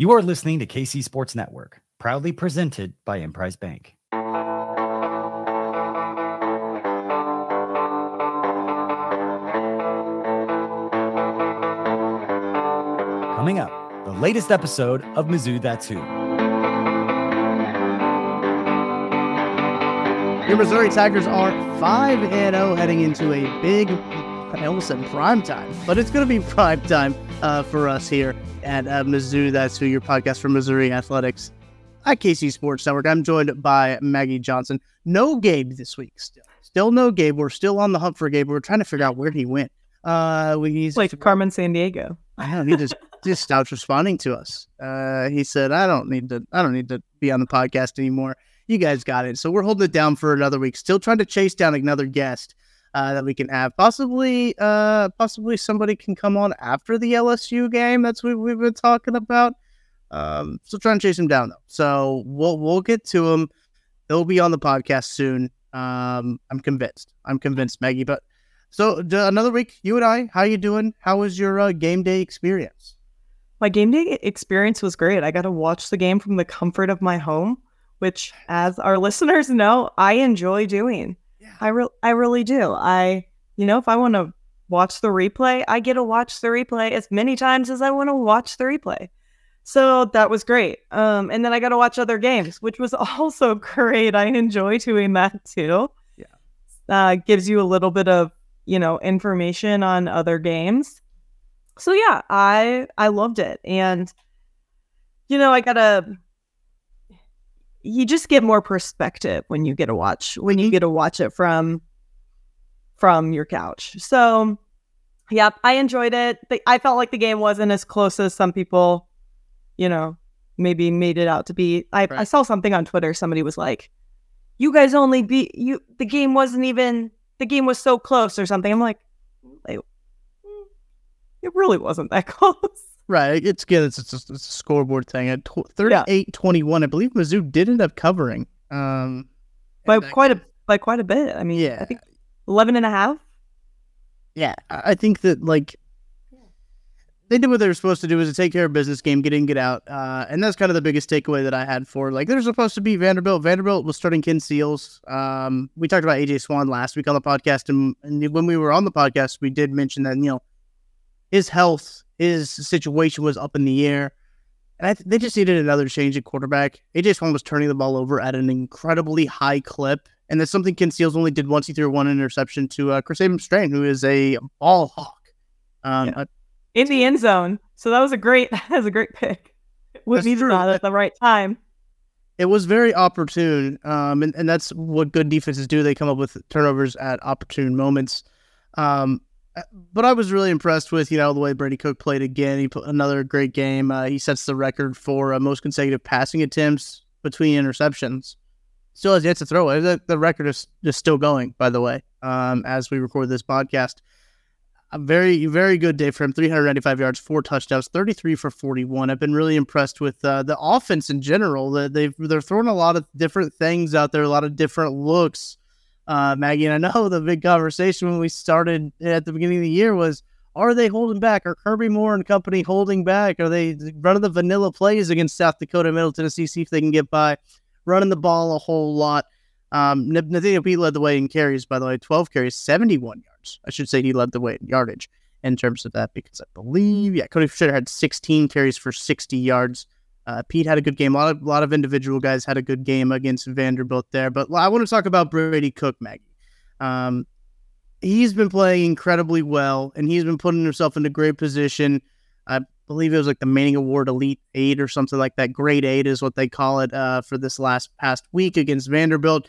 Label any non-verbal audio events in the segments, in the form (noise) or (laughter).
You are listening to KC Sports Network, proudly presented by Emprise Bank. Coming up, the latest episode of Mizzou That's Who. Your Missouri Tigers are 5 0 heading into a big, I almost said prime time, but it's going to be (laughs) prime time uh, for us here at uh, Mizzou. That's who your podcast for Missouri Athletics at KC Sports Network. I'm joined by Maggie Johnson. No Gabe this week still. Still no Gabe. We're still on the hunt for Gabe. We're trying to figure out where he went. Uh, we, he's like Carmen Sandiego. I don't. He just (laughs) just stopped responding to us. Uh, he said, "I don't need to. I don't need to be on the podcast anymore. You guys got it." So we're holding it down for another week. Still trying to chase down another guest uh, that we can have. Possibly, uh, possibly somebody can come on after the LSU game. That's what we've been talking about. Um, still trying to chase him down though. So we'll we'll get to him. He'll be on the podcast soon. Um, I'm convinced. I'm convinced, Maggie. But so d- another week, you and I. How you doing? How was your uh, game day experience? My game day experience was great. I got to watch the game from the comfort of my home, which, as our (laughs) listeners know, I enjoy doing. I re- I really do. I, you know, if I want to watch the replay, I get to watch the replay as many times as I want to watch the replay. So that was great. Um, and then I got to watch other games, which was (laughs) also great. I enjoy doing that too. Yeah. Uh, gives you a little bit of, you know, information on other games. So yeah, I I loved it. And you know, I got to you just get more perspective when you get to watch when you mm-hmm. get to watch it from from your couch. So, yep, I enjoyed it. I felt like the game wasn't as close as some people, you know, maybe made it out to be. I, right. I saw something on Twitter. Somebody was like, "You guys only beat you. The game wasn't even. The game was so close, or something." I'm like, it really wasn't that (laughs) close. Right. It's good. It's, it's, it's a scoreboard thing. At 38 21, I believe Mizzou did end up covering. Um, by quite a by quite a bit. I mean, yeah. I think 11 and a half. Yeah. I think that, like, they did what they were supposed to do, was to take care of business game, get in, get out. Uh, and that's kind of the biggest takeaway that I had for, like, they're supposed to be Vanderbilt. Vanderbilt was starting Ken Seals. Um, we talked about AJ Swann last week on the podcast. And, and when we were on the podcast, we did mention that, you know, his health his situation was up in the air. And th- they just needed another change at quarterback. AJ Swann was turning the ball over at an incredibly high clip. And that's something Ken Seals only did once. He threw one interception to uh, Kris Abrams-Draine, who is a ball hawk. Um, yeah. in the end zone. So that was a great, (laughs) that was a great pick. With me at the right time. It was very opportune. Um, and, and that's what good defenses do. They come up with turnovers at opportune moments. Um, but I was really impressed with you know the way Brady Cook played again. He put another great game. Uh, he sets the record for uh, most consecutive passing attempts between interceptions. Still has yet to throw it. The, the record is just still going. By the way, um, as we record this podcast, a very very good day for him. 395 yards, four touchdowns, 33 for 41. I've been really impressed with uh, the offense in general. They've they're throwing a lot of different things out there, a lot of different looks uh, Maggie. And I know the big conversation when we started at the beginning of the year was, are they holding back? Are Kirby Moore and company holding back? Are they running the vanilla plays against South Dakota, Middle Tennessee, see if they can get by, running the ball a whole lot? Um, Nathaniel Peat led the way in carries, by the way, 12 carries, 71 yards. I should say he led the way in yardage in terms of that because I believe, yeah, Cody Schrader had 16 carries for 60 yards. Uh, Peat had a good game. A lot of, a lot of individual guys had a good game against Vanderbilt there. But I want to talk about Brady Cook, Maggie. Um, he's been playing incredibly well, and he's been putting himself in a great position. I believe it was like the Manning Award Elite Eight or something like that. Grade Eight is what they call it uh, for this last past week against Vanderbilt.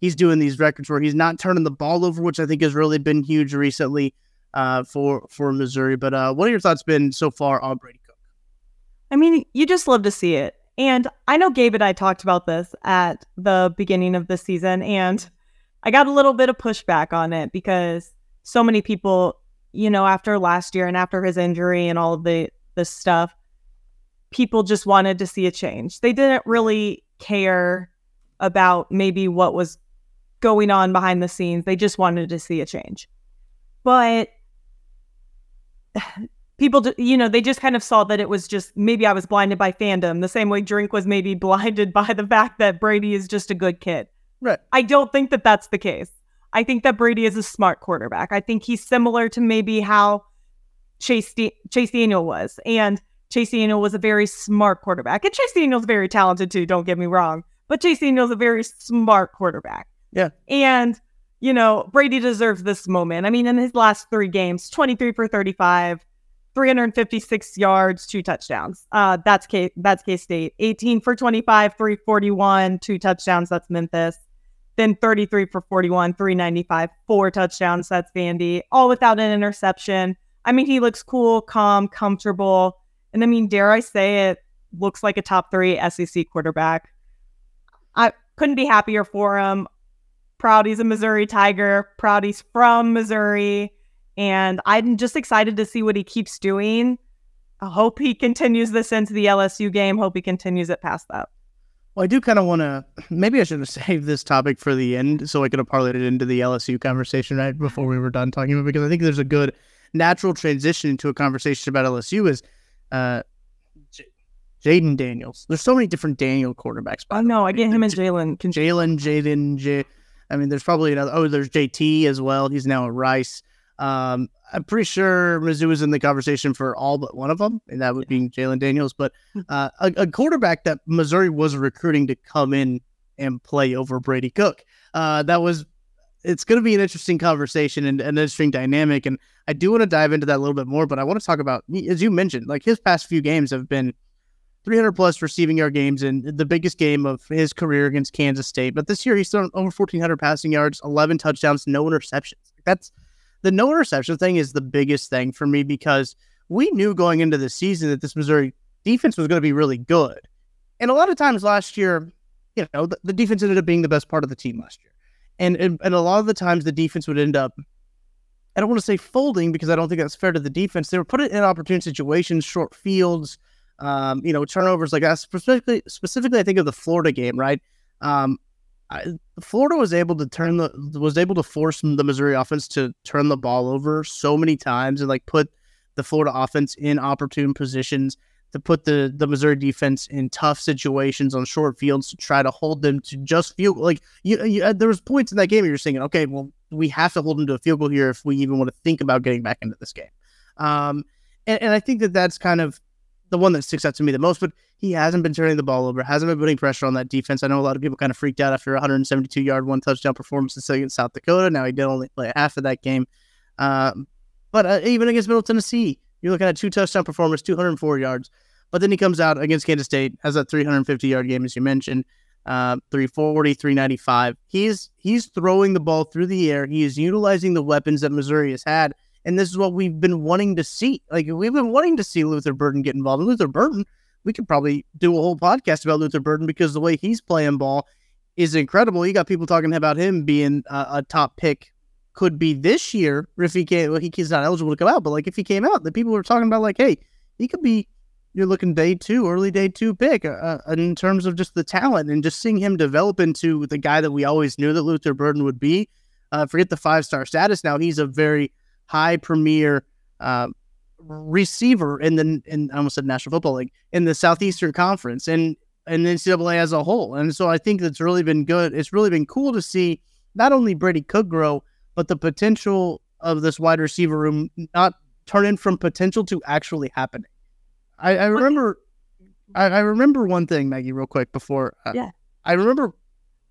He's doing these records where he's not turning the ball over, which I think has really been huge recently uh, for for Missouri. But uh, what are your thoughts been so far on Brady? I mean, you just love to see it. And I know Gabe and I talked about this at the beginning of the season, and I got a little bit of pushback on it because so many people, you know, after last year and after his injury and all of the the stuff, people just wanted to see a change. They didn't really care about maybe what was going on behind the scenes. They just wanted to see a change. But people, you know, they just kind of saw that it was just maybe I was blinded by fandom, the same way Drink was maybe (laughs) blinded by the fact that Brady is just a good kid. Right. I don't think that that's the case. I think that Brady is a smart quarterback. I think he's similar to maybe how Chase D- Chase Daniel was, and Chase Daniel was a very smart quarterback, and Chase Daniel's very talented too. Don't get me wrong, but Chase Daniel's a very smart quarterback. Yeah, and you know Brady deserves this moment. I mean, in his last three games, twenty three for thirty five. 356 yards, two touchdowns. Uh, that's K. That's K State. 18 for 25, 341, two touchdowns. That's Memphis. Then 33 for 41, 395, four touchdowns. That's Vandy. All without an interception. I mean, he looks cool, calm, comfortable. And I mean, dare I say it, looks like a top three SEC quarterback. I couldn't be happier for him. Proud he's a Missouri Tiger. Proud he's from Missouri. And I'm just excited to see what he keeps doing. I hope he continues this into the LSU game. Hope he continues it past that. Well, I do kind of want to. Maybe I should have (laughs) saved this topic for the end so I could have parlayed it into the LSU conversation right before we were done talking about because I think there's a good natural transition into a conversation about LSU is uh, J- Jayden Daniels. There's so many different Daniel quarterbacks. I know. I get him and Jalen. Jalen, Jaden, J. I mean, there's probably another. Oh, there's JT as well. He's now at Rice. Um, I'm pretty sure Mizzou is in the conversation for all but one of them, and that would be Jalen Daniels. But hmm. uh, a, a, quarterback that Missouri was recruiting to come in and play over Brady Cook. Uh, that was it's going to be an interesting conversation and an interesting dynamic. And I do want to dive into that a little bit more, but I want to talk about, as you mentioned, like his past few games have been 300 plus receiving yard games and the biggest game of his career against Kansas State. But this year he's thrown over 1,400 passing yards, 11 touchdowns, no interceptions. That's the no interception thing is the biggest thing for me because we knew going into the season that this Missouri defense was going to be really good. And a lot of times last year, you know, the, the defense ended up being the best part of the team last year. And, and and a lot of the times the defense would end up I don't want to say folding because I don't think that's fair to the defense. They were put in opportune situations, short fields, um, you know, turnovers like that. Specifically, specifically, I think of the Florida game, right? Um, I, Florida was able to turn the was able to force the Missouri offense to turn the ball over so many times and like put the Florida offense in opportune positions to put the the Missouri defense in tough situations on short fields to try to hold them to just field like you, you uh, there was points in that game where you're thinking okay well we have to hold them to a field goal here if we even want to think about getting back into this game. Um and, and I think that that's kind of the one that sticks out to me the most but he hasn't been turning the ball over hasn't been putting pressure on that defense I know a lot of people kind of freaked out after 172 yard one touchdown performance against South Dakota now he did only play half of that game um but uh, even against Middle Tennessee you're looking at two touchdown performers, 204 yards. But then he comes out against Kansas State, has that 350 yard game, as you mentioned, uh, 340, 395. He's he's throwing the ball through the air. He is utilizing the weapons that Missouri has had. And this is what we've been wanting to see. Like we've been wanting to see Luther Burden get involved. Luther Burden, we could probably do a whole podcast about Luther Burden because the way he's playing ball is incredible. You got people talking about him being a, a top pick could be this year if he can't. Well, he's not eligible to come out, but like if he came out, the people were talking about like, hey, he could be. You're looking day two, early day two pick uh, uh, in terms of just the talent and just seeing him develop into the guy that we always knew that Luther Burden would be. Uh, forget the five star status. Now he's a very high premier uh, receiver in the in I almost said National Football League in the Southeastern Conference and and NCAA as a whole. And so I think that's really been good. It's really been cool to see not only Brady Cook grow, but the potential of this wide receiver room not turning from potential to actually happening. I, I remember, I, I, remember one thing, Maggie, real quick before. Uh, yeah. I remember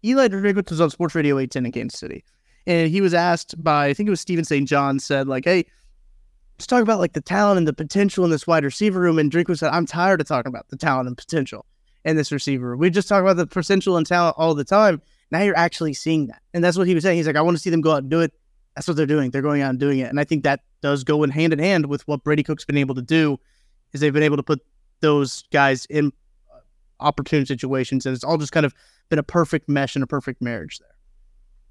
Eli Drinkwitz was on Sports Radio 810 in Kansas City, and he was asked by I think it was Steven St. John said like, "Hey, let's talk about like the talent and the potential in this wide receiver room." And Drinkwitz said, "I'm tired of talking about the talent and potential in this receiver. We just talk about the potential and talent all the time." Now you're actually seeing that. And that's what he was saying. He's like, I want to see them go out and do it. That's what they're doing. They're going out and doing it. And I think that does go in hand in hand with what Brady Cook's been able to do is they've been able to put those guys in uh, opportune situations. And it's all just kind of been a perfect mesh and a perfect marriage there.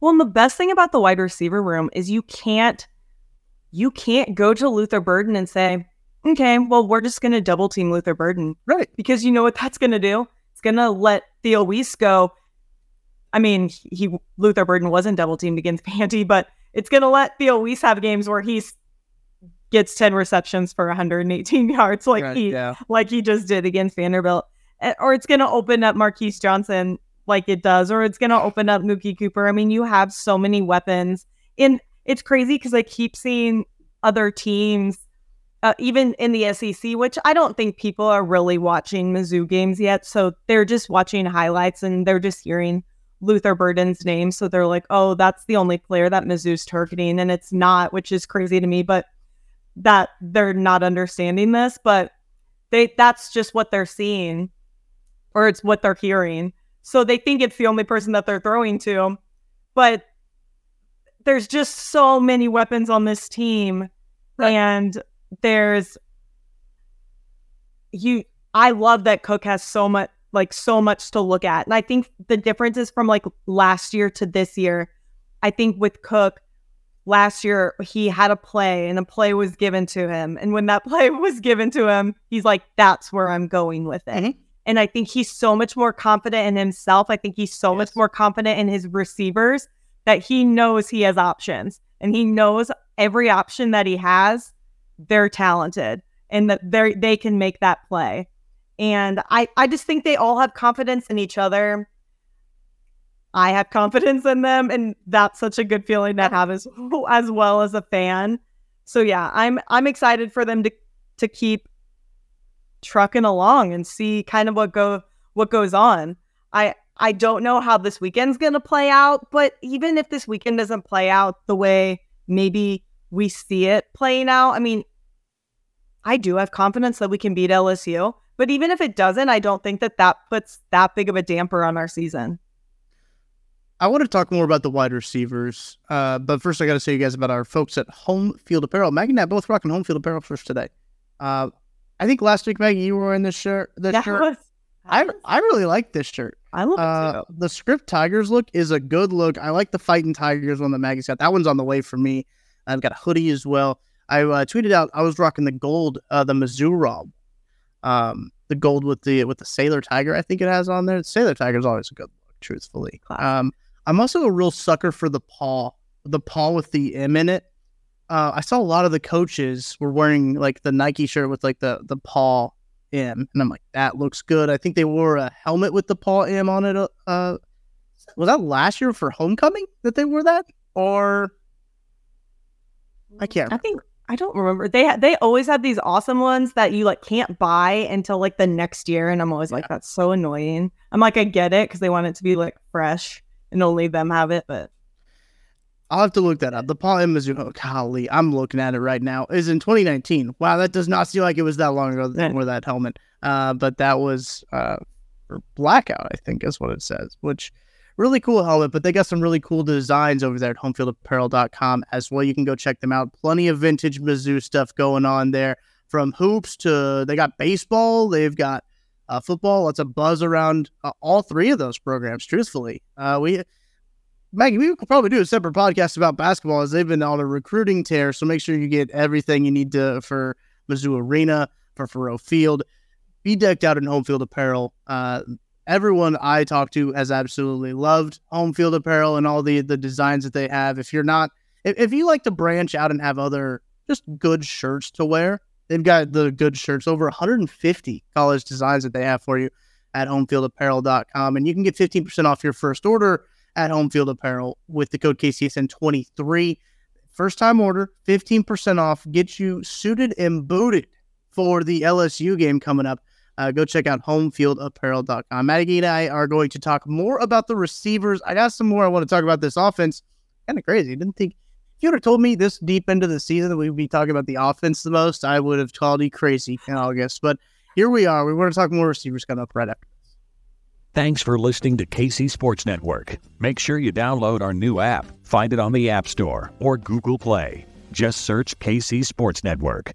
Well, and the best thing about the wide receiver room is you can't you can't go to Luther Burden and say, okay, well, we're just going to double team Luther Burden. Right. Because you know what that's going to do? It's going to let Theo Wease go I mean, he Luther Burden wasn't double teamed against (laughs) Vandy, but it's going to let Theo Wease have games where he gets 10 receptions for 118 (laughs) yards like Right, he yeah. like he just did against Vanderbilt. Eh, Or it's going to open up Marquis Johnson like it does, or it's going to open up Mookie Cooper. I mean, you have so many weapons. And it's crazy because I keep seeing other teams, uh, even in the SEC, which I don't think people are really watching Mizzou games yet. So they're just watching highlights and they're just hearing Luther Burden's name. So they're like, oh, that's the only player that Mizzou's targeting. And it's not, which is crazy to me, but that they're not understanding this. But they that's just what they're seeing or it's what they're hearing. So they think it's the only person that they're throwing to. But there's just so many weapons on this team. And there's you I love that Cook has so much like so much to look at. And I think the difference is from like last year to this year. I think with Cook last year he had a play and a play was given to him. And when that (laughs) play was given to him, he's like, that's where I'm going with it. Mhm. And I think he's so much more confident in himself. I think he's so much more confident in his receivers that he knows he has options and he knows every option that he has, they're talented and that they they can make that play. And I I just think they all have confidence in each other. I have confidence in them, and that's such a good feeling to have as (laughs) as well as a fan. So yeah, I'm I'm excited for them to to keep trucking along and see kind of what go what goes on. I I don't know how this weekend's going to play out, but even if this weekend doesn't play out the way maybe we see it playing out, I mean, I do have confidence that we can beat LSU. But even if it doesn't, I don't think that that puts that big of a damper on our season. I want to talk more about the wide receivers, uh, but first I got to say you guys about our folks at Home Field Apparel. Maggie and I both rocking Home Field Apparel first today. Uh, I think last week, Maggie, you were in this shirt. This That shirt. was- I I really like this shirt. I love it Uh, too. the script Tigers look is a good look. I like the fighting Tigers one that Maggie's got. That one's on the way for me. I've got a hoodie as well. I uh, tweeted out I was rocking the gold, uh, the Mizzou Rob, um, the gold with the with the Sailor Tiger. I think it has on there. The Sailor tiger is always a good look, truthfully. Classic. Um, I'm also a real sucker for the paw, the paw with the M in it. Uh, I saw a lot of the coaches were wearing like the Nike shirt with like the the paw M, and I'm like, that looks good. I think they wore a helmet with the paw M on it. uh, Uh, was that last year for homecoming that they wore that, or I can't. I think I don't remember. They ha- they always had these awesome ones that you like can't buy until like the next year, and I'm always like, that's so annoying. I'm like, I get it because they want it to be like fresh and only them have it, but I'll have to look that up. The Paul M. Mizzou, oh, golly, I'm looking at it right now. Is in 2019. Wow, that does not seem like it was that long ago that they wore that helmet. Uh, but that was uh, blackout, I think is what it says. Which really cool helmet. But they got some really cool designs over there at HomefieldApparel.com as well. You can go check them out. Plenty of vintage Mizzou stuff going on there, from hoops to they got baseball. They've got uh, football. Lots of buzz around uh, all three of those programs. Truthfully, uh, we Maggie, we could probably do a separate podcast about basketball as they've been on a recruiting tear. So make sure you get everything you need to for Mizzou Arena, for Faurot Field. Be decked out in home field apparel. Uh, everyone I talk to has absolutely loved home field apparel and all the the designs that they have. If you're not, if, if you like to branch out and have other just good shirts to wear, they've got the good shirts over 150 college designs that they have for you at homefieldapparel.com. And you can get 15% off your first order at Home Field Apparel with the code KCSN23. First time order, 15% off, get you suited and booted for the LSU game coming up. Uh, go check out homefieldapparel.com. Maggie and I are going to talk more about the receivers. I got some more I want to talk about this offense. Kind of crazy. Didn't think if you would have told me this deep into the season that we'd be talking about the offense the most, I would have called you crazy in August. But here we are. We want to talk more receivers coming up right after. Thanks for listening to KC Sports Network. Make sure you download our new app. Find it on the App Store or Google Play. Just search KC Sports Network.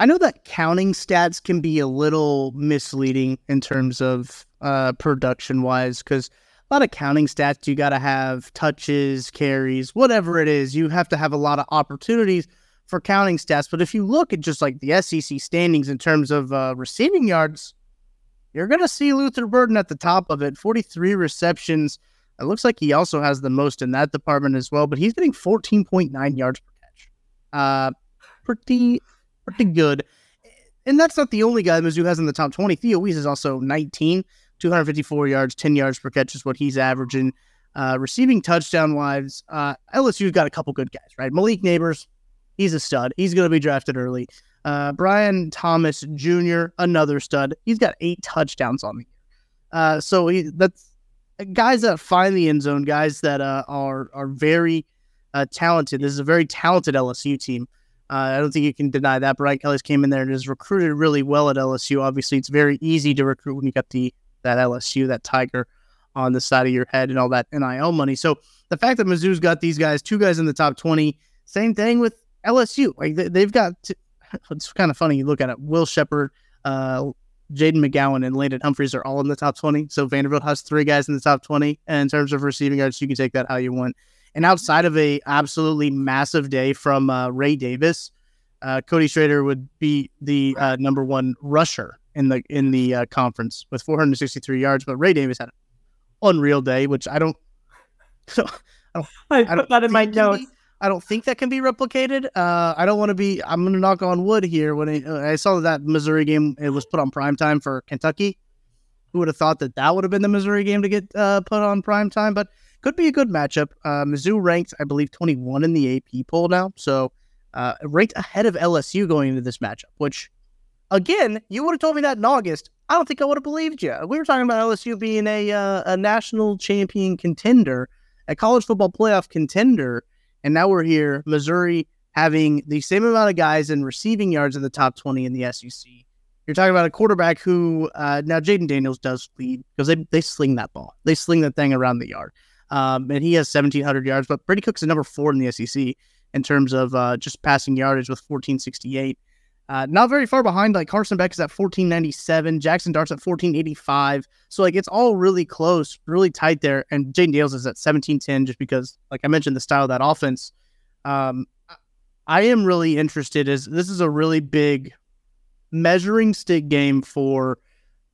I know that counting stats can be a little misleading in terms of uh, production wise because a lot of counting stats you got to have touches, carries, whatever it is. You have to have a lot of opportunities for counting stats. But if you look at just like the SEC standings in terms of uh, receiving yards, you're going to see Luther Burden at the top of it 43 receptions. It looks like he also has the most in that department as well, but he's getting 14.9 yards per catch. Uh, pretty pretty good. And that's not the only guy Mizzou has in the top 20. Theo Wease is also 19, 254 yards, 10 yards per catch is what he's averaging. Uh, receiving touchdown wise, uh, LSU's got a couple good guys, right? Malik Nabers, he's a stud. He's going to be drafted early. Uh, Brian Thomas Jr., another stud. He's got eight touchdowns on the year. Uh, so he, that's guys that find the end zone, guys that uh, are are very uh, talented. This is a very talented LSU team. Uh, I don't think you can deny that. Brian Kelly's came in there and has recruited really well at LSU. Obviously, it's very easy to recruit when you got the that LSU, that Tiger on the side of your head and all that NIL money. So the fact that Mizzou's got these guys, two guys in the top 20, same thing with LSU. Like they, have got, (laughs) it's kind of funny. You look at it, Will Sheppard, uh, Jayden McGowan, and London Humphreys are all in the top 20. So Vanderbilt has three guys in the top 20. And in terms of receiving yards, you can take that how you want. And outside of a absolutely massive day from uh, Ray Davis, uh, Cody Schrader would be the uh, number one rusher in the in the uh, conference with 463 yards. But Ray Davis had an unreal day, which I don't. So (laughs) I, don't, I, I don't put that in my notes. I don't think that can be replicated. Uh, I don't want to be. I'm going to knock on wood here. When I, uh, I saw that Missouri game, it was put on prime time for Kentucky. Who would have thought that that would have been the Missouri game to get uh, put on prime time? But could be a good matchup. Uh, Mizzou ranked, I believe, 21 in the AP poll now, so uh, ranked ahead of LSU going into this matchup. Which, again, you would have told me that in August. I don't think I would have believed you. We were talking about LSU being a uh, a national champion contender, a college football playoff contender, and now we're here, Missouri having the same amount of guys in receiving yards in the top 20 in the SEC. You're talking about a quarterback who uh, now Jayden Daniels does lead because they, they sling that ball. They sling that thing around the yard. Um, and he has 1,700 yards. But Brady Cook's a number four in the SEC in terms of uh, just passing yardage with 1,468. Uh, not very far behind. Like Carson Beck is at 1497, Jackson Dart's at 1485. So like it's all really close, really tight there. And Jayden Dales is at 1710, just because, like I mentioned, the style of that offense. Um, I am really interested. As this is a really big measuring stick game for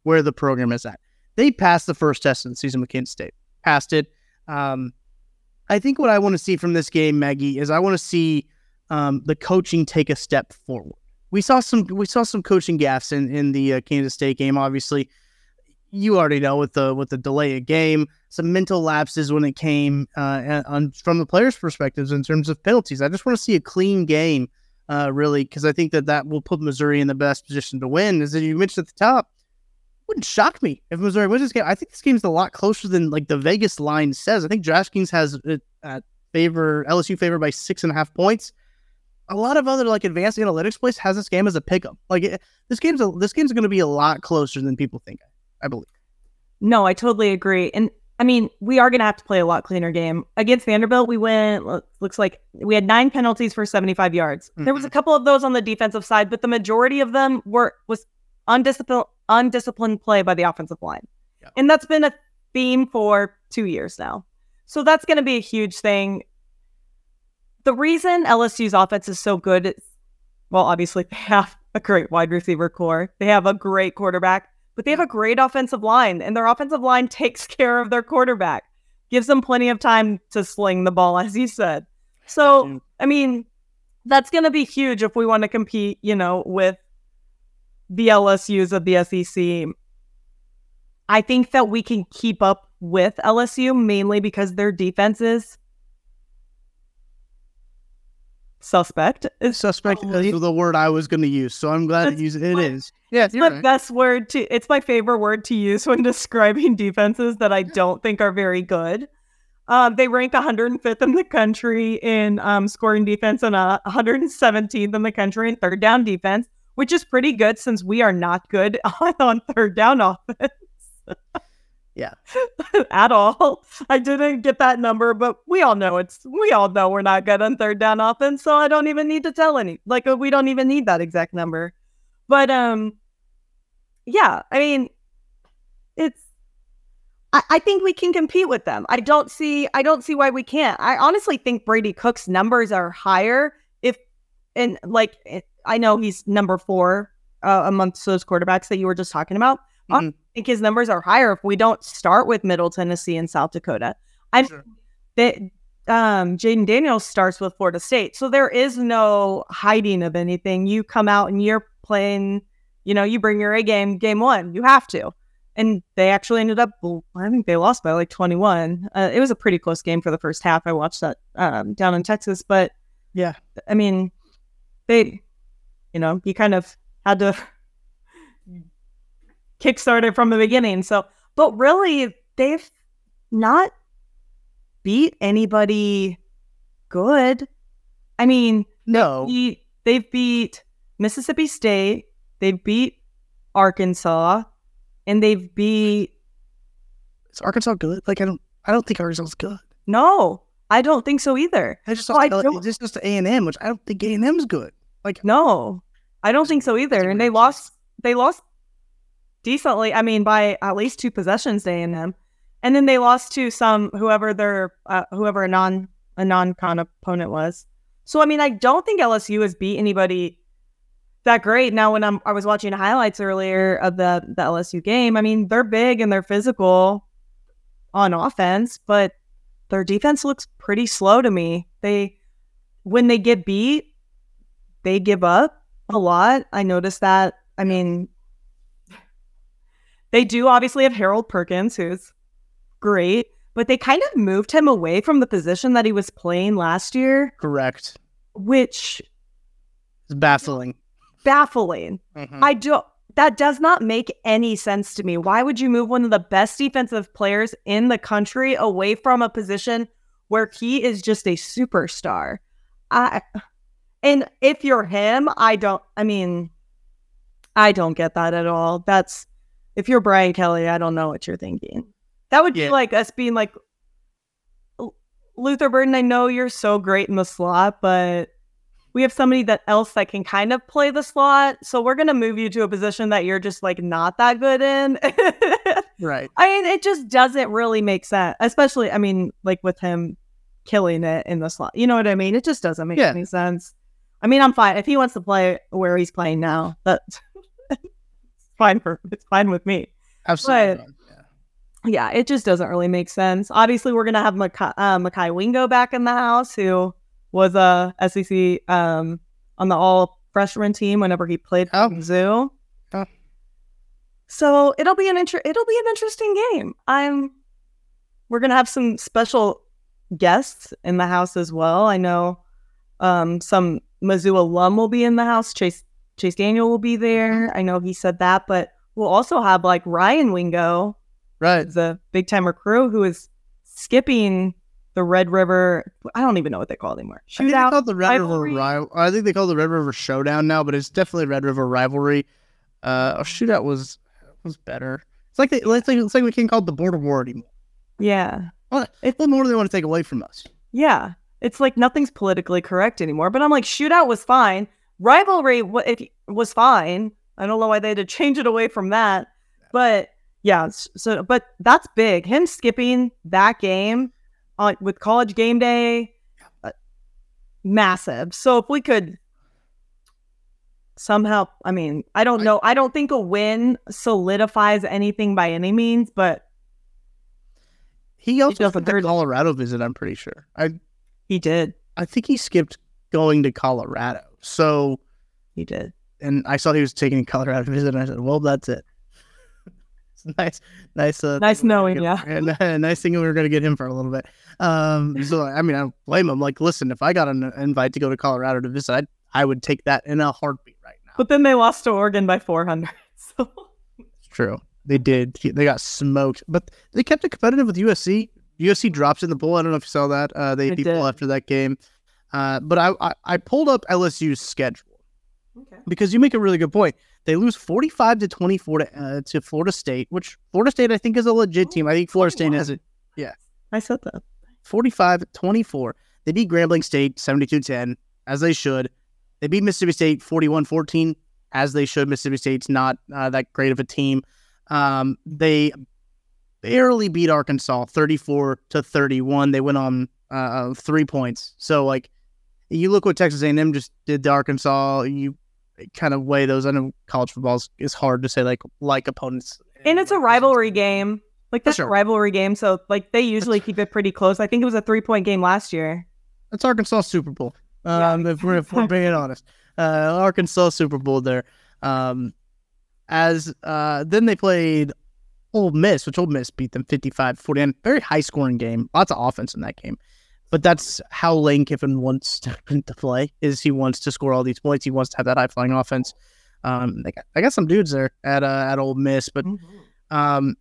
where the program is at. They passed the first test in the season with Kansas State, passed it. Um, I think what I want to see from this game, Maggie, is I want to see um, the coaching take a step forward. We saw some we saw some coaching gaffes in in the uh, Kansas State game. Obviously, you already know with the with the delay of game, some mental lapses when it came uh, on from the players' perspectives in terms of penalties. I just want to see a clean game, uh, really, because I think that that will put Missouri in the best position to win. As you mentioned at the top, wouldn't shock me if Missouri wins this game. I think this game's a lot closer than like the Vegas line says. I think DraftKings has it at favor LSU favored by six and a half points. A lot of other like advanced analytics place has this game as a pickup. Like it, this game's a, this game's going to be a lot closer than people think. I believe. No, I totally agree. And I mean, we are going to have to play a lot cleaner game against Vanderbilt. We went looks like we had nine penalties for 75 yards. Mm-hmm. There was a mm-hmm. couple of those on the defensive side, but the majority of them were was undisciplined undisciplined play by the offensive line. Yeah. And that's been a theme for 2 years now. So that's going to be a huge thing. The reason LSU's offense is so good is well, obviously they have a great wide receiver core. They have a great quarterback, but they have a great offensive line and their offensive line (laughs) takes care of their quarterback. Gives them plenty of time to sling the ball (laughs) as you said. So, I mean, that's going to be huge if we want to compete, you know, with the LSUs of the SEC. I think that we can keep up with LSU mainly because their defense is suspect. It's suspect is the word I was going to use, so I'm glad to use it. It is. Yeah, it's the right. best word to. It's my favorite word to use when describing defenses that I don't think are very good. Um, they rank 105th in the country in um, scoring defense and uh, 117th in the country in third down defense which is pretty good since we are not good (laughs) on, on third down offense. (laughs) yeah. (laughs) At all. I didn't get that number, but we all know it's we all know we're not good on third down offense, so I don't even need to tell any like uh, we don't even need that exact number. But um yeah, I mean it's I, I think we can compete with them. I don't see I don't see why we can't. I honestly think Brady Cook's numbers are higher if and like I know he's number four uh, amongst those quarterbacks that you were just talking about. Mm-hmm. Think his numbers are higher if we don't start with Middle Tennessee and South Dakota. I sure. they, um, Jayden Daniels starts with Florida State. So there is no hiding of anything. You come out and you're playing, you know, you bring your A game, game one. You have to. And they actually ended up, I think they lost by like 21. Uh, it was a pretty close game for the first half. I watched that um, down in Texas. But Yeah. I mean, they, you know, you kind of had to kickstart it from the beginning. So, but really, they've not beat anybody good. I mean, No. beat, they've beat Mississippi State, they've beat Arkansas, and they've beat Is Arkansas good? Like I don't I don't think Arkansas's good. no, I don't think so either. I just Oh, I saw don't- this just A and M, which I don't think A and M's good. Like No, I don't think so either. And they lost. They lost decently. I mean, by at least two possessions to A&M, and then they lost to some whoever their uh, whoever a non a non con opponent was. So I mean, I don't think LSU has beat anybody that great. Now, when I'm I was watching highlights earlier of the the LSU game, I mean, they're big and they're physical on offense, but their defense looks pretty slow to me. They when they get beat, they give up a lot. I noticed that. I mean, they do obviously have Harold Perkins, who's great, but they kind of moved him away from the position that he was playing last year, correct. which is baffling. baffling. Mhm. I don't. that does not make any sense to me. Why would you move one of the best defensive players in the country away from a position where he is just a superstar? I and if you're him, I don't I mean I don't get that at all. That's if you're Brian Kelly, I don't know what you're thinking. That would Yeah. be like us being like Luther Burden, I know you're so great in the slot, but we have somebody that else that can kind of play the slot. So we're gonna move you to a position that you're just like not that good in. Right. (laughs) I mean, it just doesn't really make sense. Especially, I mean, like with him killing it in the slot. You know what I mean? It just doesn't make Yeah. any sense. I mean, I'm fine if he wants to play where he's playing now. That's (laughs) fine for it's fine with me. Absolutely. But- Yeah, it just doesn't really make sense. Obviously, we're gonna have Mekhi, uh, Mekhi Wingo back in the house, who was a SEC um, on the all freshman team whenever he played Oh. Mizzou. Oh. So it'll be an inter- it'll be an interesting game. I'm we're gonna have some special guests in the house as well. I know um, some Mizzou alum will be in the house. Chase Chase Daniel will be there. I know he said that, but we'll also have like Ryan Wingo, right. the big time recruit who is skipping the Red River. I don't even know what they call it anymore. I think they Shootout. call the Red rivalry? River rival. I think they call the Red River Showdown now, but it's definitely Red River rivalry. Uh, shootout was was better. It's like they, it's like it's like we can't call it the border war anymore. Yeah, Well, it's what more do they want to take away from us? yeah. It's like nothing's politically correct anymore. But I'm like, shootout was fine. Rivalry wa- was fine. I don't know why they had to change it away from that. But yeah, so but that's big. Him skipping that game on with college game day, uh, massive. So if we could somehow, I mean, I don't know. I don't think a win solidifies anything by any means, but He also doesn't skipped the. Colorado visit. I'm pretty sure. I he did. I think he skipped going to Colorado. So, He did. and I saw he was taking a Colorado visit, and I said, "Well, that's it." (laughs) It's nice, nice, uh, Nice (laughs) thing we were knowing ya. and nice thing we were going to get him for a little bit. Um, so I mean, I don't blame him. Like, listen, if I got an invite to go to Colorado to visit, I'd, I would take that in a heartbeat right now. But then they lost to Oregon by 400. (laughs) So It's true. They did. They got smoked, but they kept it competitive with USC. USC drops in the bowl. I don't know if you saw that. Uh, they did. after that game. Uh, but I, I I pulled up LSU's schedule okay. because you make a really good point. They lose forty five to twenty four to uh, to Florida State, which Florida State I think is a legit team. I think Florida State has it Yeah, I said that. 45 24. They beat Grambling State 72 10, as they should. They beat Mississippi State 41 14, as they should. Mississippi State's not uh, that great of a team. Um, they barely beat Arkansas 34 to 31. They went on uh, three points. So, like, you look what Texas A&M just did to Arkansas. You kind of weigh those. I know college football is, is hard to say, like, like opponents. And it's a rivalry game. Like that's sure. a rivalry game, so like they usually keep it pretty close. I think it was a three point game last year. That's Arkansas Super Bowl. Yeah. Um, if we're if we're being honest, (laughs) uh, Arkansas Super Bowl there. Um, as uh, then they played Ole Miss, which Ole Miss beat them 55-40. And very high scoring game, lots of offense in that game. But that's how Lane Kiffin wants to, (laughs) to play. Is he wants to score all these points? He wants to have that high flying offense. Um, they got, I got some dudes there at uh, at Ole Miss, but um,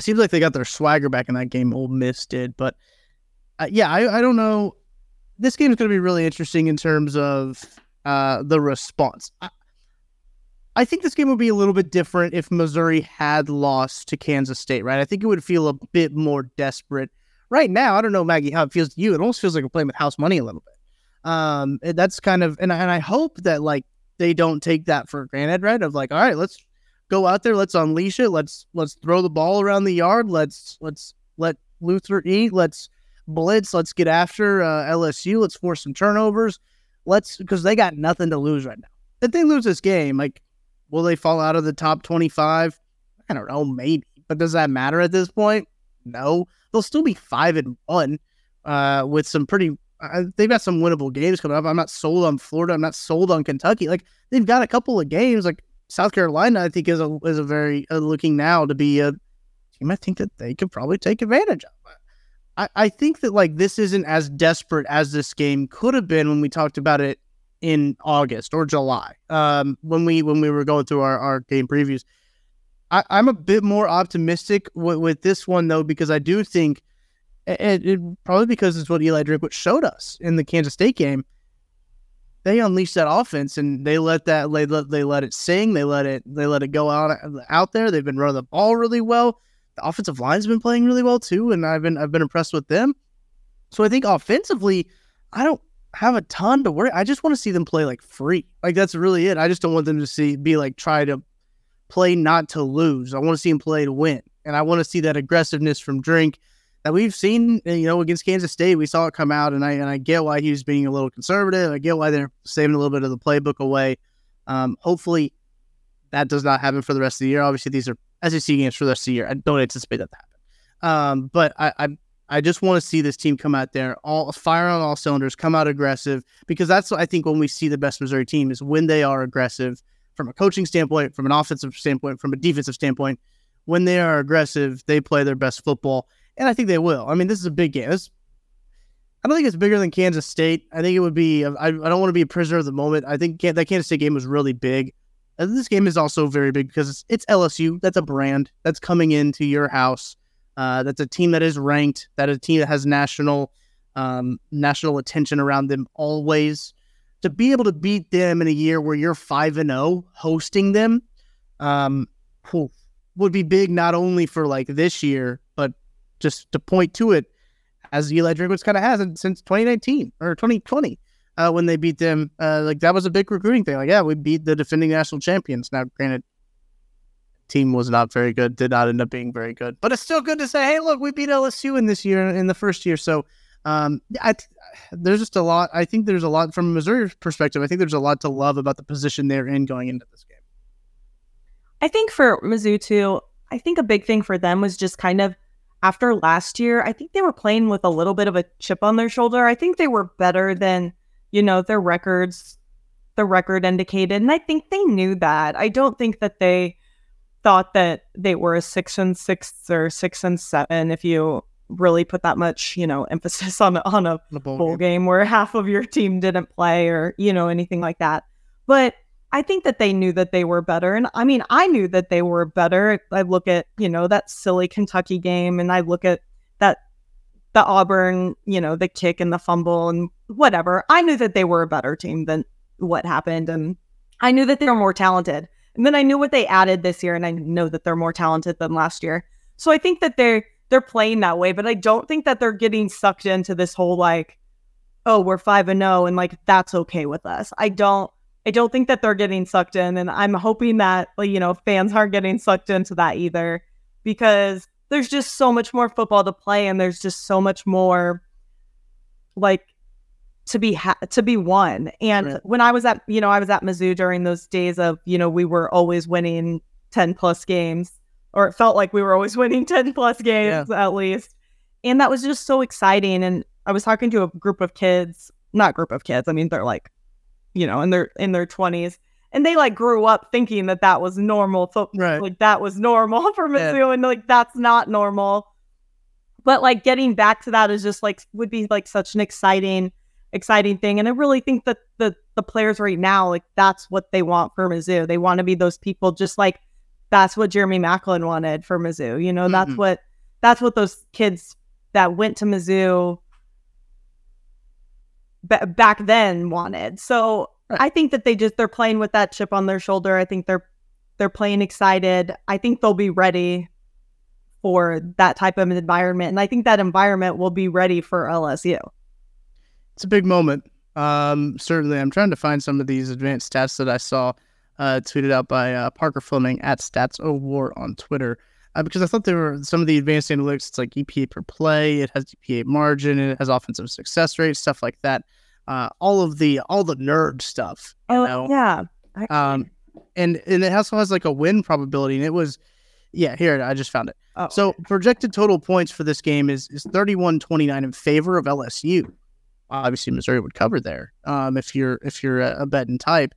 seems like they got their swagger back in that game. Ole Miss did, but uh, yeah, I, I don't know. This game is going to be really interesting in terms of uh, the response. I, I think this game would be a little bit different if Missouri had lost to Kansas State, right? I think it would feel a bit more desperate. Right now, I don't know, Maggie, how it feels to you. It almost feels like we're playing with house money a little bit. Um, that's kind of, and I, and I hope that like they don't take that for granted, right? Of like, all right, let's go out there, let's unleash it, let's let's throw the ball around the yard, let's let's let Luther eat, let's blitz, let's get after uh, LSU, let's force some turnovers, let's because they got nothing to lose right now. If they lose this game, like, will they fall out of the top twenty-five? I don't know, maybe, but does that matter at this point? No, they'll still be five and one uh, with some pretty. Uh, they've got some winnable games coming up. I'm not sold on Florida. I'm not sold on Kentucky. Like they've got a couple of games. Like South Carolina, I think is a is a very uh, looking now to be a team. I think that they could probably take advantage of. I, I think that like this isn't as desperate as this game could have been when we talked about it in August or July. Um, when we when we were going through our, our game previews. I, I'm a bit more optimistic with, with this one though, because I do think and it, probably because it's what Eli Drinkwitz showed us in the Kansas State game. They unleashed that offense and they let that they let, they let it sing. They let it they let it go out out there. They've been running the ball really well. The offensive line's been playing really well too, and I've been I've been impressed with them. So I think offensively, I don't have a ton to worry. I just want to see them play like free. Like that's really it. I just don't want them to see be like try to play not to lose. I want to see him play to win, and I want to see that aggressiveness from Drink that we've seen, you know, against Kansas State. We saw it come out, and I and I get why he was being a little conservative. I get why they're saving a little bit of the playbook away. Um, hopefully, that does not happen for the rest of the year. Obviously, these are SEC games for the rest of the year. I don't anticipate that to happen. Um, but I, I I just want to see this team come out there, all fire on all cylinders, come out aggressive, because that's I think when we see the best Missouri team is when they are aggressive from a coaching standpoint, from an offensive standpoint, from a defensive standpoint. When they are aggressive, they play their best football and I think they will. I mean, this is a big game. This, I don't think it's bigger than Kansas State. I think it would be. I, I don't want to be a prisoner of the moment. I think that Kansas State game was really big. This game is also very big because it's, it's LSU. That's a brand that's coming into your house. Uh, that's a team that is ranked. That is a team that has national um, national attention around them always. To be able to beat them in a year where you're five and zero hosting them, um, would be big not only for like this year, but just to point to it, as Eli Drinkwitz kind of has it since 2019 or 2020 uh, when they beat them. Uh, like that was a big recruiting thing. Like, yeah, we beat the defending national champions. Now, granted, team was not very good, did not end up being very good, but it's still good to say, hey, look, we beat LSU in this year in the first year. So, um, I, there's just a lot. I think there's a lot from Missouri's perspective. I think there's a lot to love about the position they're in going into this game. I think for Mizzou too, I think a big thing for them was just kind of after last year, I think they were playing with a little bit of a chip on their shoulder. I think they were better than, you know, their records, the record indicated. And I think they knew that. I don't think that they thought that they were a six and six or six and seven if you really put that much, you know, emphasis on on a bowl bowl game. game where half of your team didn't play or, you know, anything like that. But I think that they knew that they were better. And I mean, I knew that they were better. I look at, you know, that silly Kentucky game and I look at that, the Auburn, you know, the kick and the fumble and whatever. I knew that they were a better team than what happened. And I knew that they were more talented. And then I knew what they added this year and I know that they're more talented than last year. So I think that they're, they're playing that way, but I don't think that they're getting sucked into this whole like, oh, we're five and no, and like that's okay with us. I don't I don't think that they're getting sucked in, and I'm hoping that like, you know fans aren't getting sucked into that either, because there's just so much more football to play, and there's just so much more like to be ha- to be won. And Right. when I was at you know I was at Mizzou during those days of you know we were always winning ten plus games. Or it felt like we were always (laughs) winning 10 plus games yeah. at least. And that was just so exciting. And I was talking to a group of kids, not group of kids. I mean, they're like, you know, in their in their 20s. And they like grew up thinking that that was normal. So, right. Like that was normal (laughs) for Mizzou, yeah. and like that's not normal. But like getting back to that is just like would be like such an exciting, exciting thing. And I really think that the the players right now, like that's what they want for Mizzou. They want to be those people just like that's what Jeremy Maclin wanted for Mizzou. You know, that's mm-hmm. what that's what those kids that went to Mizzou b- back then wanted. So right. I think that they just they're playing with that chip on their shoulder. I think they're they're playing excited. I think they'll be ready for that type of environment, and I think that environment will be ready for LSU. It's a big moment. Um, certainly, I'm trying to find some of these advanced stats that I saw uh, tweeted out by uh, Parker Fleming at Stats War on Twitter. Uh, because I thought there were some of the advanced analytics. It's like EPA per play, it has EPA margin, it has offensive success rate, stuff like that. Uh, all of the all the nerd stuff. oh know? yeah. Um, and and it also has like a win probability, and it was, yeah. Here I just found it. Oh, so okay. projected total points for this game is is 31-29 in favor of LSU. Obviously, Missouri would cover there. Um, if you're if you're a, a betting type.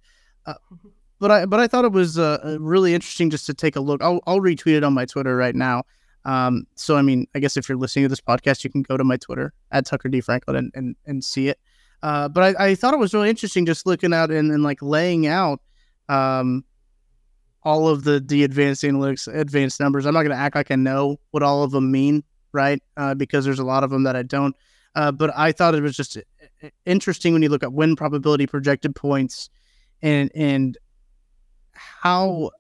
Uh, (laughs) but I but I thought it was uh, uh, really interesting just to take a look. I'll I'll retweet it on my Twitter right now. Um, so I mean, I guess if you're listening to this podcast, you can go to my Twitter at Tucker D Franklin and and, and see it. Uh, but I, I thought it was really interesting just looking out and, and like laying out um, all of the the advanced analytics, advanced numbers. I'm not going to act like I know what all of them mean, right? Uh, because there's a lot of them that I don't. Uh, but I thought it was just uh, interesting when you look at win probability, projected points, and and how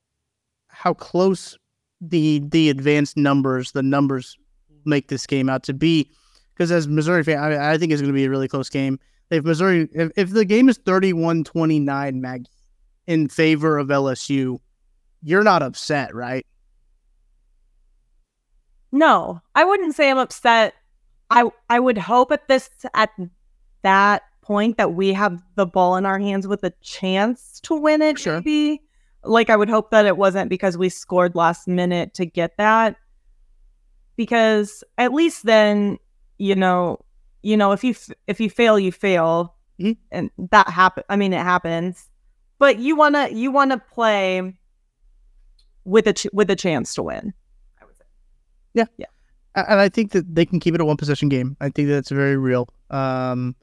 how close the the advanced numbers, the numbers make this game out to be. Because as Missouri fan, I, I think it's going to be a really close game. If Missouri, if, if the game is 31-29, Mag, in favor of LSU, you're not upset, right? No, I wouldn't say I'm upset. I I would hope at this at that point that we have the ball in our hands with a chance to win it. Sure. Maybe like I would hope that it wasn't because we scored last minute to get that. Because at least then, you know, you know, if you if you fail, you fail, mm-hmm. and that happen. I mean, it happens. But you wanna you wanna play with a ch- with a chance to win. I would say. Yeah, yeah. And I think that they can keep it a one possession game. I think that's very real. Um,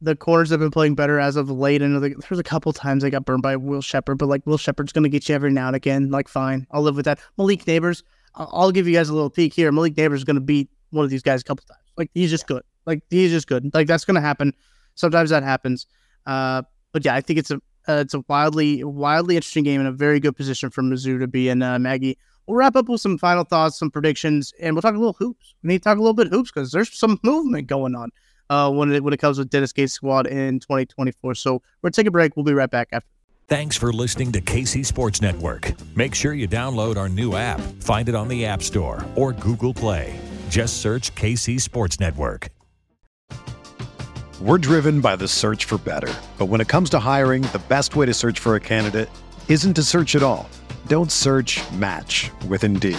the corners have been playing better as of late. And there's a couple times they got burned by Will Sheppard, but like Will Sheppard's going to get you every now and again. Like, fine, I'll live with that. Malik Nabers, I'll give you guys a little peek here. Malik Nabers is going to beat one of these guys a couple times. Like, he's just good. Like, he's just good. Like, that's going to happen. Sometimes that happens. Uh, but yeah, I think it's a uh, it's a wildly wildly interesting game and a very good position for Mizzou to be in. Uh, Maggie, we'll wrap up with some final thoughts, some predictions, and we'll talk a little hoops. We need to talk a little bit hoops because there's some movement going on uh, when it when it comes with Dennis Gates squad in 2024. So we're gonna take a break. We'll be right back after. Thanks for listening to KC Sports Network. Make sure you download our new app. Find it on the App Store or Google Play. Just search KC Sports Network. We're driven by the search for better. But when it comes to hiring, the best way to search for a candidate isn't to search at all. Don't search match with Indeed.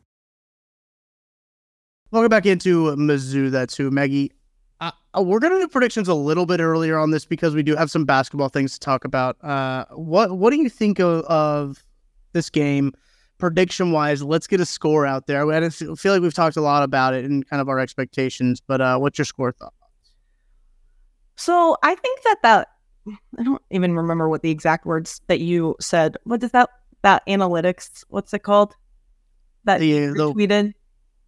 Welcome back into Mizzou. That's who, Maggie. Uh, uh, we're going to do predictions a little bit earlier on this because we do have some basketball things to talk about. Uh, what What do you think of, of this game, prediction wise? Let's get a score out there. I feel like we've talked a lot about it and kind of our expectations, but uh, what's your score thought? So I think that that I don't even remember what the exact words that you said. What is that? That analytics? What's it called? That the, you the tweeted.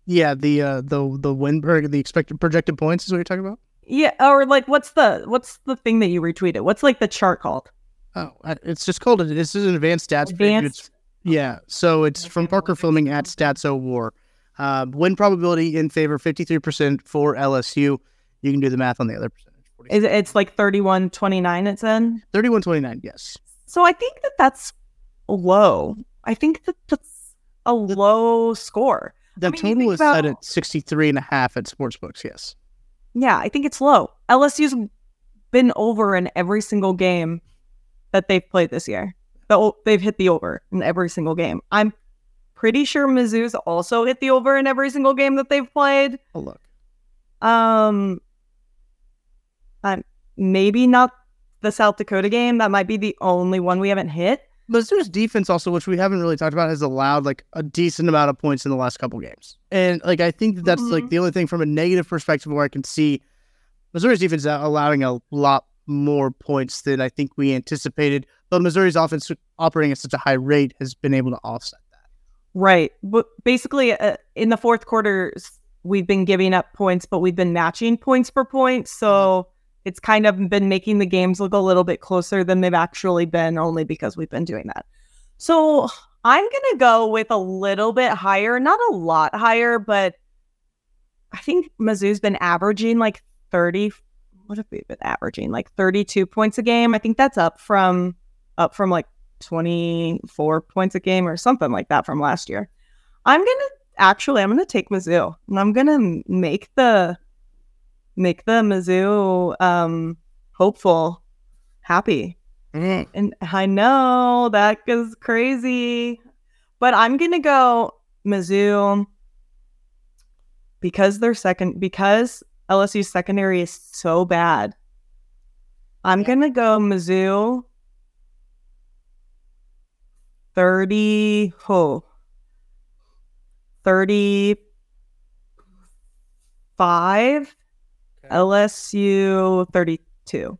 Yeah, the uh, the the win or the expected projected points is what you're talking about. Yeah, or like what's the what's the thing that you retweeted? What's like the chart called? Oh, it's just called it this is an advanced stats. Advanced. yeah, so it's from Parker Fleming at Stats O War. Uh, win probability in favor 53% for LSU. You can do the math on the other percentage. Is it's like 31 29 it's in? 31 29, yes. So I think that that's low. I think that that's a low score. The I mean, total is about, set at 63 and a half at sportsbooks, yes. Yeah, I think it's low. LSU's been over in every single game that they've played this year. They've hit the over in every single game. I'm pretty sure Mizzou's also hit the over in every single game that they've played. Oh, look. Um, um, maybe not the South Dakota game. That might be the only one we haven't hit. Mizzou's defense also, which we haven't really talked about, has allowed like a decent amount of points in the last couple games. And like I think that that's mm-hmm. like the only thing from a negative perspective where I can see Missouri's defense allowing a lot more points than I think we anticipated. But Missouri's offense operating at such a high rate has been able to offset that. Right. But basically, uh, in the fourth quarter, we've been giving up points, but we've been matching points per point. So it's kind of been making the games look a little bit closer than they've actually been, only because we've been doing that. So I'm going to go with a little bit higher, not a lot higher, but I think Mizzou's been averaging like 30. What have we been averaging? Like 32 points a game. I think that's up from up from like 24 points a game or something like that from last year. I'm gonna actually I'm gonna take Mizzou and I'm gonna make the make the Mizzou um, hopeful happy. Mm. And I know that is crazy, but I'm gonna go Mizzou because they're second because LSU's secondary is so bad. I'm gonna go Mizzou 30 oh, 35 LSU 32.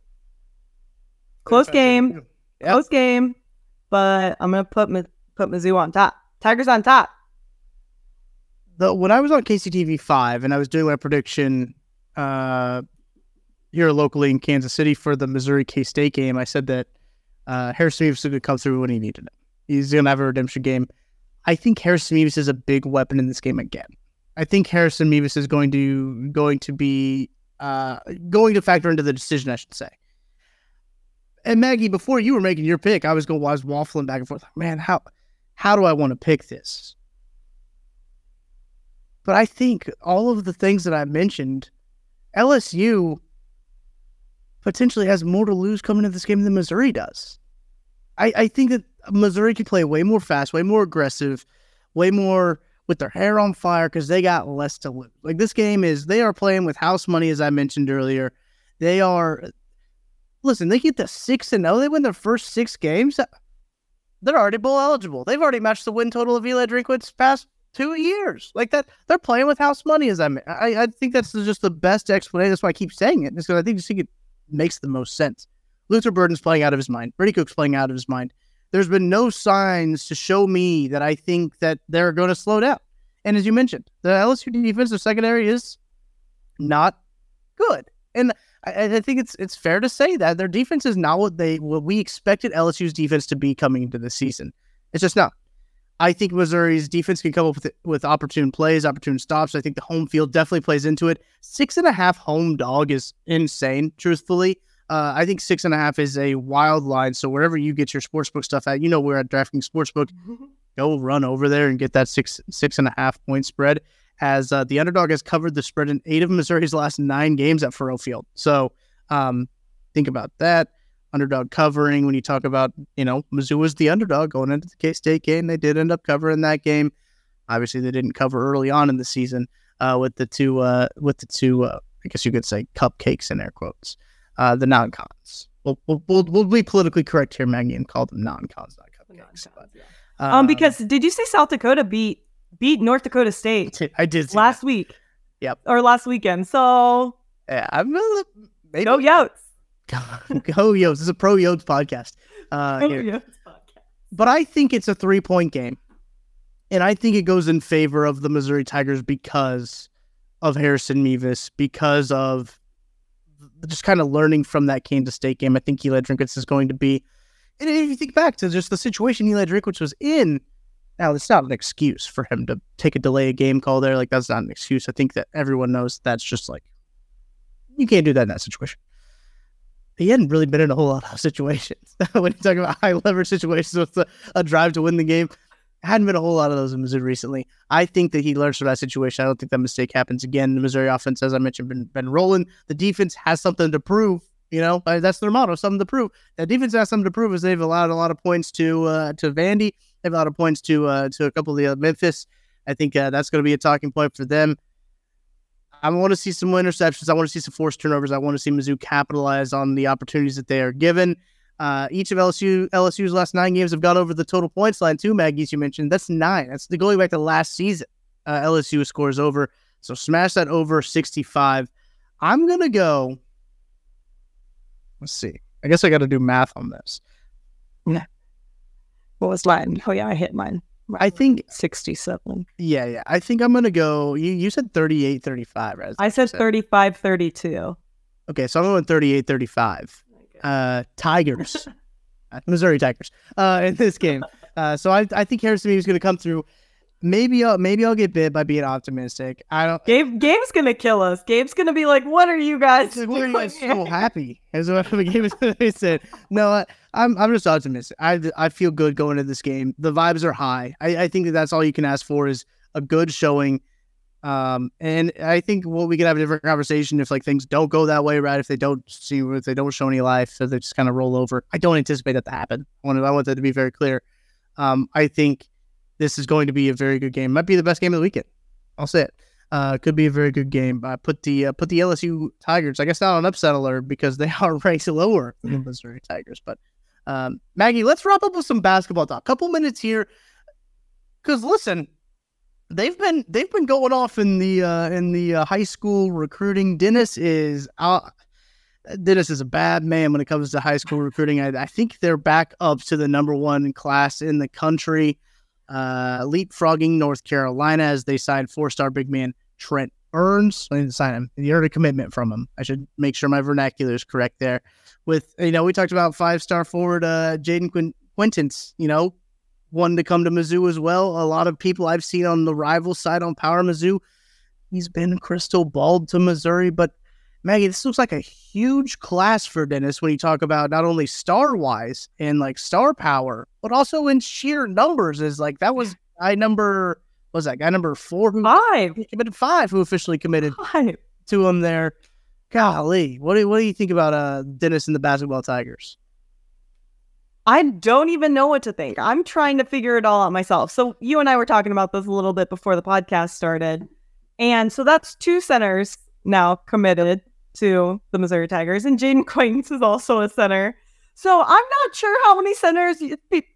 Close game. Yep. Close game. But I'm going to put put Mizzou on top. Tigers on top. The, when I was on KCTV 5 and I was doing my prediction uh, here locally in Kansas City for the Missouri K State game, I said that uh, Harrison Mevis could come through when he needed it. He's going to have a redemption game. I think Harrison Mevis is a big weapon in this game again. I think Harrison Mevis is going to going to be uh, going to factor into the decision, I should say. And Maggie, before you were making your pick, I was going, I was waffling back and forth. Man, how how do I want to pick this? But I think all of the things that I mentioned, LSU potentially has more to lose coming into this game than Missouri does. I, I think that Missouri can play way more fast, way more aggressive, way more with their hair on fire because they got less to lose. Like this game is, they are playing with house money, as I mentioned earlier. They are, listen, they get the six and zero. Oh, they win their first six games. They're already bowl eligible. They've already matched the win total of Eli Drinkwitz's past two years. Like that, they're playing with house money. As I, I, I think that's just the best explanation. That's why I keep saying it. Because I think, I think it makes the most sense. Luther Burden's playing out of his mind. Brady Cook's playing out of his mind there's been no signs to show me that I think that they're going to slow down. And as you mentioned, the LSU defensive secondary is not good. And I, I, think it's it's fair to say that their defense is not what they what we expected LSU's defense to be coming into the season. It's just not. I think Missouri's defense can come up with with opportune plays, opportune stops. I think the home field definitely plays into it. Six and a half home dog is insane, truthfully. Uh, I think six and a half is a wild line. So wherever you get your sportsbook stuff at, you know we're at DraftKings Sportsbook. (laughs) go run over there and get that six six and a half point spread. As uh, the underdog has covered the spread in eight of Missouri's last nine games at Faurot Field. So um, think about that underdog covering. When you talk about you know Mizzou was the underdog going into the K State game, they did end up covering that game. Obviously, they didn't cover early on in the season uh, with the two uh, with the two uh, I guess you could say cupcakes in air quotes, uh, the non cons. We'll, we'll, we'll, we'll be politically correct here, Maggie, and call them non cons, not cupcakes. But, Um, because did you say South Dakota beat beat North Dakota State (laughs) I did last that. week? Yep. Or last weekend. So Yeah, I'm a, maybe go Yotes. (laughs) go Yotes. This is a pro Yotes podcast. Uh. Yotes. but I think it's a three point game. And I think it goes in favor of the Missouri Tigers because of Harrison Mevis, because of just kind of learning from that Kansas State game. I think Eli Drinkwitz is going to be. And if you think back to just the situation Eli Drinkwitz was in, now it's not an excuse for him to take a delay a game call there. Like that's not an excuse. I think that everyone knows that's just like you can't do that in that situation. He hadn't really been in a whole lot of (laughs) situations (laughs) when you talk about high leverage situations with a, a drive to win the game. Hadn't been a whole lot of those in Missouri recently. I think that he learns from that situation. I don't think that mistake happens again. The Missouri offense, as I mentioned, been been rolling. The defense has something to prove. You know, Uh, that's their motto, something to prove. That defense has something to prove. Is they've allowed a lot of points to uh, to Vandy. They've allowed a lot of points to uh, to a couple of the uh, Memphis. I think uh, that's going to be a talking point for them. I want to see some interceptions. I want to see some forced turnovers. I want to see Mizzou capitalize on the opportunities that they are given. Uh, each of LSU LSU's last nine games have gone over the total points line too. Maggie's you mentioned that's nine. That's the going back to last season. Uh, LSU scores over, so smash that over sixty five. I'm gonna go. Let's see. I guess I got to do math on this. (laughs) What was mine? Oh yeah, I hit mine. I think, sixty-seven. yeah, yeah. I think I'm gonna go. You you said 38, 35, right? I said 35, 32. Okay, so I'm going 38, 35. Uh, Tigers, (laughs) Uh, Missouri Tigers, uh, in this game. (laughs) Uh, so I, I think Harrison Mevis is going to come through. Maybe I'll maybe I'll get bit by being optimistic. I don't. Gabe, Gabe's gonna kill us. Gabe's gonna be like, "What are you guys? Like, Why are you guys so happy? As what the game is said. No, I, I'm I'm just optimistic. I I feel good going into this game. The vibes are high. I, I think that that's all you can ask for is a good showing. Um, and I think what we could have a different conversation if like things don't go that way, right? If they don't see, if they don't show any life, so they just kind of roll over. I don't anticipate that to happen. I want, I want that to be very clear. Um, I think this is going to be a very good game. Might be the best game of the weekend. I'll say it. Uh, could be a very good game. I put the uh, put the LSU Tigers. I guess not on upset alert because they (laughs) are ranked lower than the Missouri Tigers. But um, Maggie, let's wrap up with some basketball talk. Couple minutes here, because listen, they've been they've been going off in the uh, in the uh, high school recruiting. Dennis is. Dennis is a bad man when it comes to high school recruiting. I, I think they're back up to the number one class in the country, uh, leapfrogging North Carolina as they signed four-star big man Trent Burns. I didn't sign him. You heard a commitment from him. I should make sure my vernacular is correct there. With you know, we talked about five-star forward uh, Jayden Quin- Quaintance. You know, wanting to come to Mizzou as well. A lot of people I've seen on the rival side on Power Mizzou, he's been crystal balled to Missouri. But Maggie, this looks like a huge class for Dennis when you talk about not only star wise and like star power, but also in sheer numbers. Is like that was guy number what was that guy number four who Five. committed five who officially committed Five. to him there. Golly, what do what do you think about uh Dennis and the basketball Tigers? I don't even know what to think. I'm trying to figure it all out myself. So you and I were talking about this a little bit before the podcast started. And so that's two centers now committed to the Missouri Tigers. And Jayden (laughs) Quaintance is also a center. So I'm not sure how many centers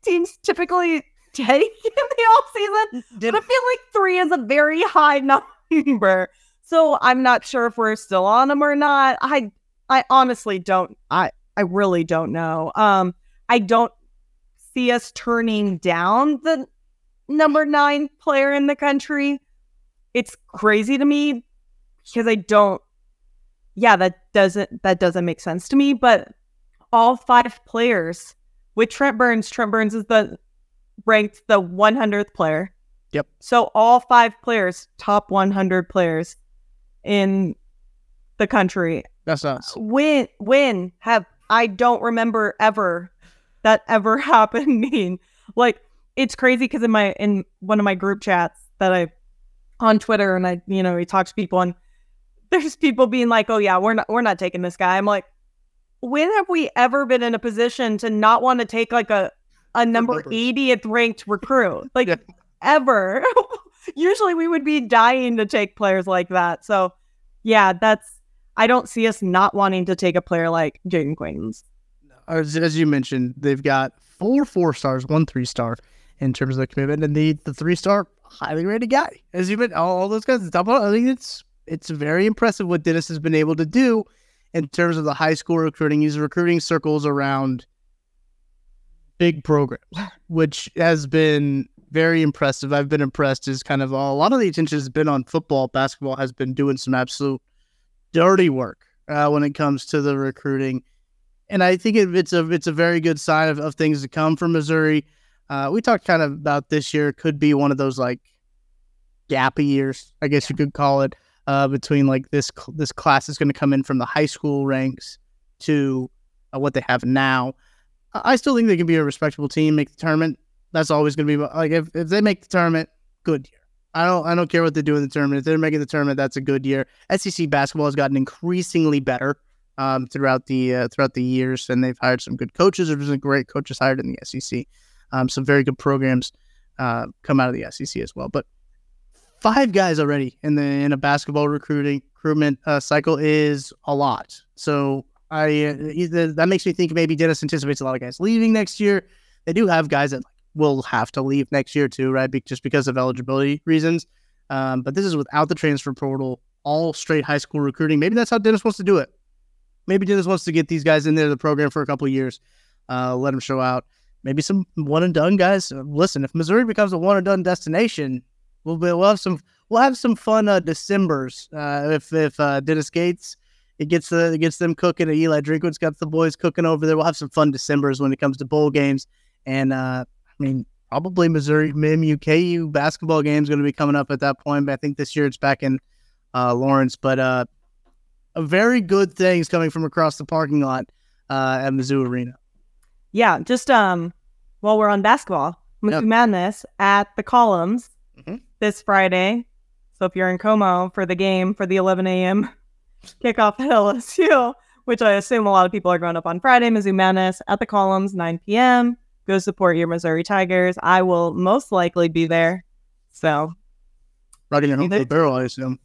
teams typically take (laughs) in the offseason. Did, But I feel like three is a very high (laughs) number. So I'm not sure if we're still on them or not. I I honestly don't I I really don't know. Um I don't see us turning down the number 9 player in the country. It's crazy to me because I don't yeah, that doesn't that doesn't make sense to me, but all five players with Trent Burns, Trent Burns is the ranked the 100th player. Yep. So all five players, top 100 players in the country. that's us. When when have I don't remember ever that ever (laughs) happening. Like it's crazy because in my in one of my group chats that I on Twitter and I you know we talk to people and there's people being like, oh yeah, we're not we're not taking this guy. I'm like, when have we ever been in a position to not want to take like a a number 80th ranked recruit (laughs) like yeah. ever? (laughs) Usually we would be dying to take players like that. So yeah, that's I don't see us not wanting to take a player like Jayden Quaintance. As, as you mentioned, they've got four four stars, one three star in terms of the commitment, and the the three star highly rated guy. As you mentioned, all, all those guys. I think it's it's very impressive what Dennis has been able to do in terms of the high school recruiting. He's recruiting circles around big programs, which has been very impressive. I've been impressed. Is kind of a lot of the attention has been on football. Basketball has been doing some absolute dirty work uh, when it comes to the recruiting, and I think it, it's a it's a very good sign of, of things to come from Missouri. Uh, we talked kind of about this year could be one of those like gappy years, I guess you could call it, uh, between like this this class is going to come in from the high school ranks to uh, what they have now. I still think they can be a respectable team, make the tournament. That's always going to be like if, if they make the tournament, good year. I don't I don't care what they do in the tournament. If they're making the tournament, that's a good year. SEC basketball has gotten increasingly better um, throughout the uh, throughout the years, and they've hired some good coaches. There's been great coaches hired in the SEC. Um, some very good programs uh, come out of the SEC as well. But five guys already in the in a basketball recruiting recruitment uh, cycle is a lot. So I uh, that makes me think maybe Dennis anticipates a lot of guys leaving next year. They do have guys that will have to leave next year too, right? Be- just because of eligibility reasons. Um, but this is without the transfer portal, all straight high school recruiting. Maybe that's how Dennis wants to do it. Maybe Dennis wants to get these guys in there the program for a couple years, uh, let them show out maybe some one and done guys. Uh, listen, if Missouri becomes a one and done destination, we'll be, we'll have some we'll have some fun uh, December's. Uh, if if uh, Dennis Gates it gets the it gets them cooking, and Eli Drinkwitz's got the boys cooking over there. We'll have some fun December's when it comes to bowl games, and uh, I mean probably Missouri MIM UKU basketball games going to be coming up at that point. But I think this year it's back in uh, Lawrence, but uh, very good things coming from across the parking lot uh, at Mizzou Arena yeah, just um, while we're on basketball, yep. Madness at the Columns mm-hmm. this Friday. So if you're in Como for the game for the 11 a.m. (laughs) kickoff at LSU, which I assume a lot of people are going up on Friday, Mizzou Madness at the Columns, 9 p.m. Go support your Missouri Tigers. I will most likely be there. So, rocking your Homefield Apparel, I assume.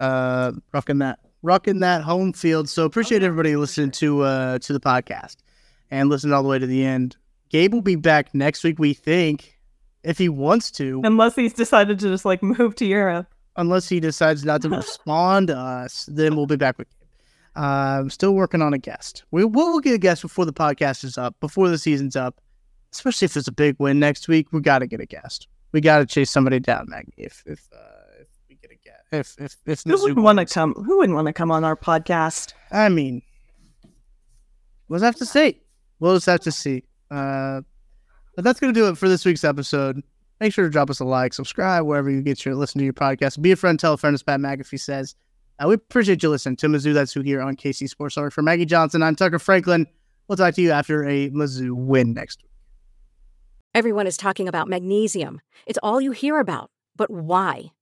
Uh, rocking that, rocking that home field. So appreciate everybody listening to uh to the podcast and listen all the way to the end. Gabe will be back next week, we think, if he wants to. Unless he's decided to just like move to Europe. Unless he decides not to (laughs) respond to us, then we'll be back with Gabe. I'm uh, still working on a guest. We will get a guest before the podcast is up, before the season's up. Especially if there's a big win next week, we got to get a guest. We got to chase somebody down, Maggie. If if uh, if we get a guest, if if if who wouldn't want to come? Who wouldn't want to come on our podcast? I mean, what does I have to say? We'll just have to see. Uh, but that's going to do it for this week's episode. Make sure to drop us a like, subscribe wherever you get your listen to your podcast. Be a friend, tell a friend, as Pat McAfee says. Uh, we appreciate you listening to Mizzou That's Who here on KC Sports. Sorry for Maggie Johnson. I'm Tucker Franklin. We'll talk to you after a Mizzou win next week. Everyone is talking about magnesium. It's all you hear about. But why?